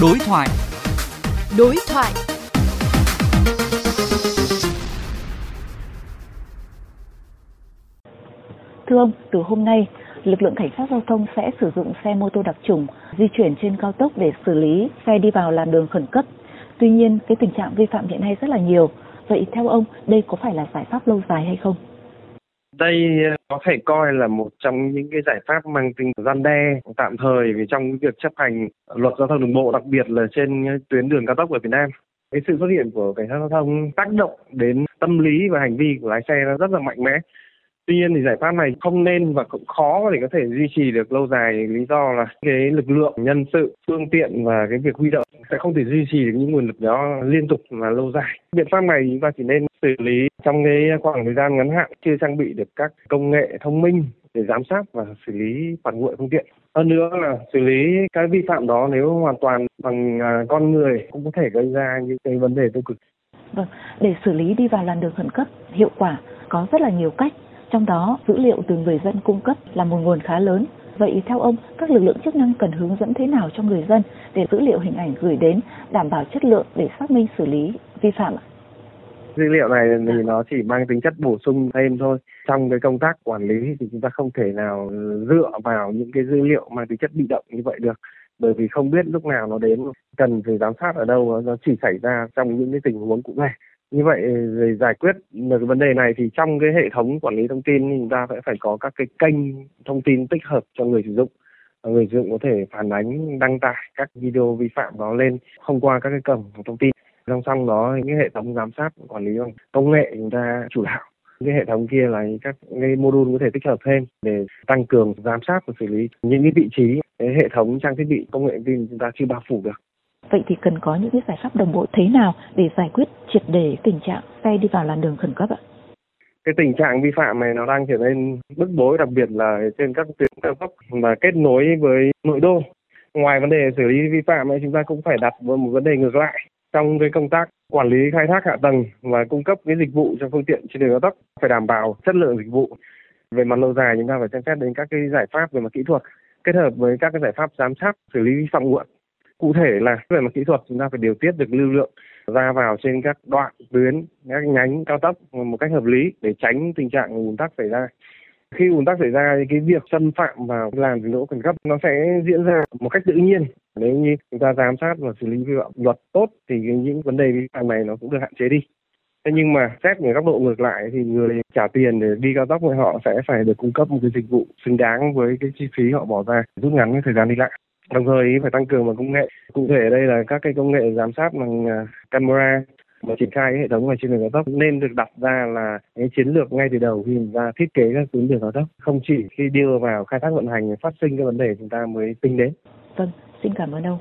Đối thoại. Đối thoại. Thưa ông, từ hôm nay, lực lượng cảnh sát giao thông sẽ sử dụng xe mô tô đặc trùng di chuyển trên cao tốc để xử lý xe đi vào làn đường khẩn cấp. Tuy nhiên, cái tình trạng vi phạm hiện nay rất là nhiều. Vậy theo ông, đây có phải là giải pháp lâu dài hay không? Đây ờ, có thể coi là một trong những cái giải pháp mang tính gian đe tạm thời vì trong việc chấp hành luật giao thông đường bộ đặc biệt là trên ờ, tuyến đường cao tốc ở Việt Nam. Cái sự xuất hiện của cảnh sát giao thông tác động đến tâm lý và hành vi của lái xe nó rất là mạnh mẽ. Tuy nhiên thì giải pháp này không nên và cũng khó để có thể duy trì được lâu dài lý do là cái lực lượng nhân sự, phương tiện và cái việc huy động sẽ không thể duy trì được những nguồn lực đó liên tục và lâu dài. Biện pháp này chúng ta chỉ nên xử lý trong cái khoảng thời gian ngắn hạn chưa trang bị được các công nghệ thông minh để giám sát và xử lý phản nguội phương tiện. Hơn nữa là xử lý cái vi phạm đó nếu hoàn toàn bằng à, con người cũng có thể gây ra những cái vấn đề tiêu cực. Vâng, để xử lý đi vào làn đường khẩn cấp hiệu quả có rất là nhiều cách trong đó, dữ liệu từ người dân cung cấp là một nguồn khá lớn. Vậy theo ông, các lực lượng chức năng cần hướng dẫn thế nào cho người dân để dữ liệu hình ảnh gửi đến đảm bảo chất lượng để xác minh xử lý vi phạm ạ? Dữ liệu này thì nó chỉ mang tính chất bổ sung thêm thôi. Trong cái công tác quản lý thì chúng ta không thể nào dựa vào những cái dữ liệu mang tính chất bị động như vậy được bởi vì không biết lúc nào nó đến cần phải giám sát ở đâu nó chỉ xảy ra trong những cái tình huống cụ thể như vậy để giải quyết được vấn đề này thì trong cái hệ thống quản lý thông tin chúng ta sẽ phải có các cái kênh thông tin tích hợp cho người sử dụng. Người sử dụng có thể phản ánh, đăng tải các video vi phạm đó lên thông qua các cái cổng thông tin. Song song đó, những hệ thống giám sát, quản lý bằng công nghệ chúng ta chủ đạo. Cái hệ thống kia là các cái module có thể tích hợp thêm để tăng cường giám sát và xử lý những cái vị trí, cái hệ thống trang thiết bị công nghệ tin chúng ta chưa bao phủ được. Vậy thì cần có những cái giải pháp đồng bộ thế nào để giải quyết triệt để tình trạng xe đi vào làn đường khẩn cấp ạ? Cái tình trạng vi phạm này nó đang trở nên bức bối, đặc biệt là trên các tuyến cao tốc và kết nối với nội đô. Ngoài vấn đề xử lý vi phạm ấy, chúng ta cũng phải đặt một vấn đề ngược lại trong cái công tác quản lý khai thác hạ tầng và cung cấp cái dịch vụ cho phương tiện trên đường cao tốc, phải đảm bảo chất lượng dịch vụ. Về mặt lâu dài, chúng ta phải xem xét đến các cái giải pháp về mặt kỹ thuật, kết hợp với các cái giải pháp giám sát, xử lý vi phạm nguội cụ thể là về mặt kỹ thuật, chúng ta phải điều tiết được lưu lượng ra vào trên các đoạn tuyến, các nhánh cao tốc một cách hợp lý để tránh tình trạng ùn tắc xảy ra. Khi ùn tắc xảy ra thì cái việc xâm phạm vào làn dừng đỗ khẩn cấp nó sẽ diễn ra một cách tự nhiên. Nếu như chúng ta giám sát và xử lý vi phạm luật tốt thì những vấn đề vi phạm này nó cũng được hạn chế đi. Thế nhưng mà xét về góc độ ngược lại thì người trả tiền để đi cao tốc thì họ sẽ phải được cung cấp một cái dịch vụ xứng đáng với cái chi phí họ bỏ ra rút ngắn cái thời gian đi lại đồng thời phải tăng cường bằng công nghệ cụ thể ở đây là các cái công nghệ giám sát bằng à, camera mà triển khai hệ thống ngoài trên đường cao tốc nên được đặt ra là cái chiến lược ngay từ đầu khi chúng thiết kế các tuyến đường cao tốc không chỉ khi đưa vào khai thác vận hành phát sinh cái vấn đề chúng ta mới tính đến. Vâng, xin cảm ơn ông.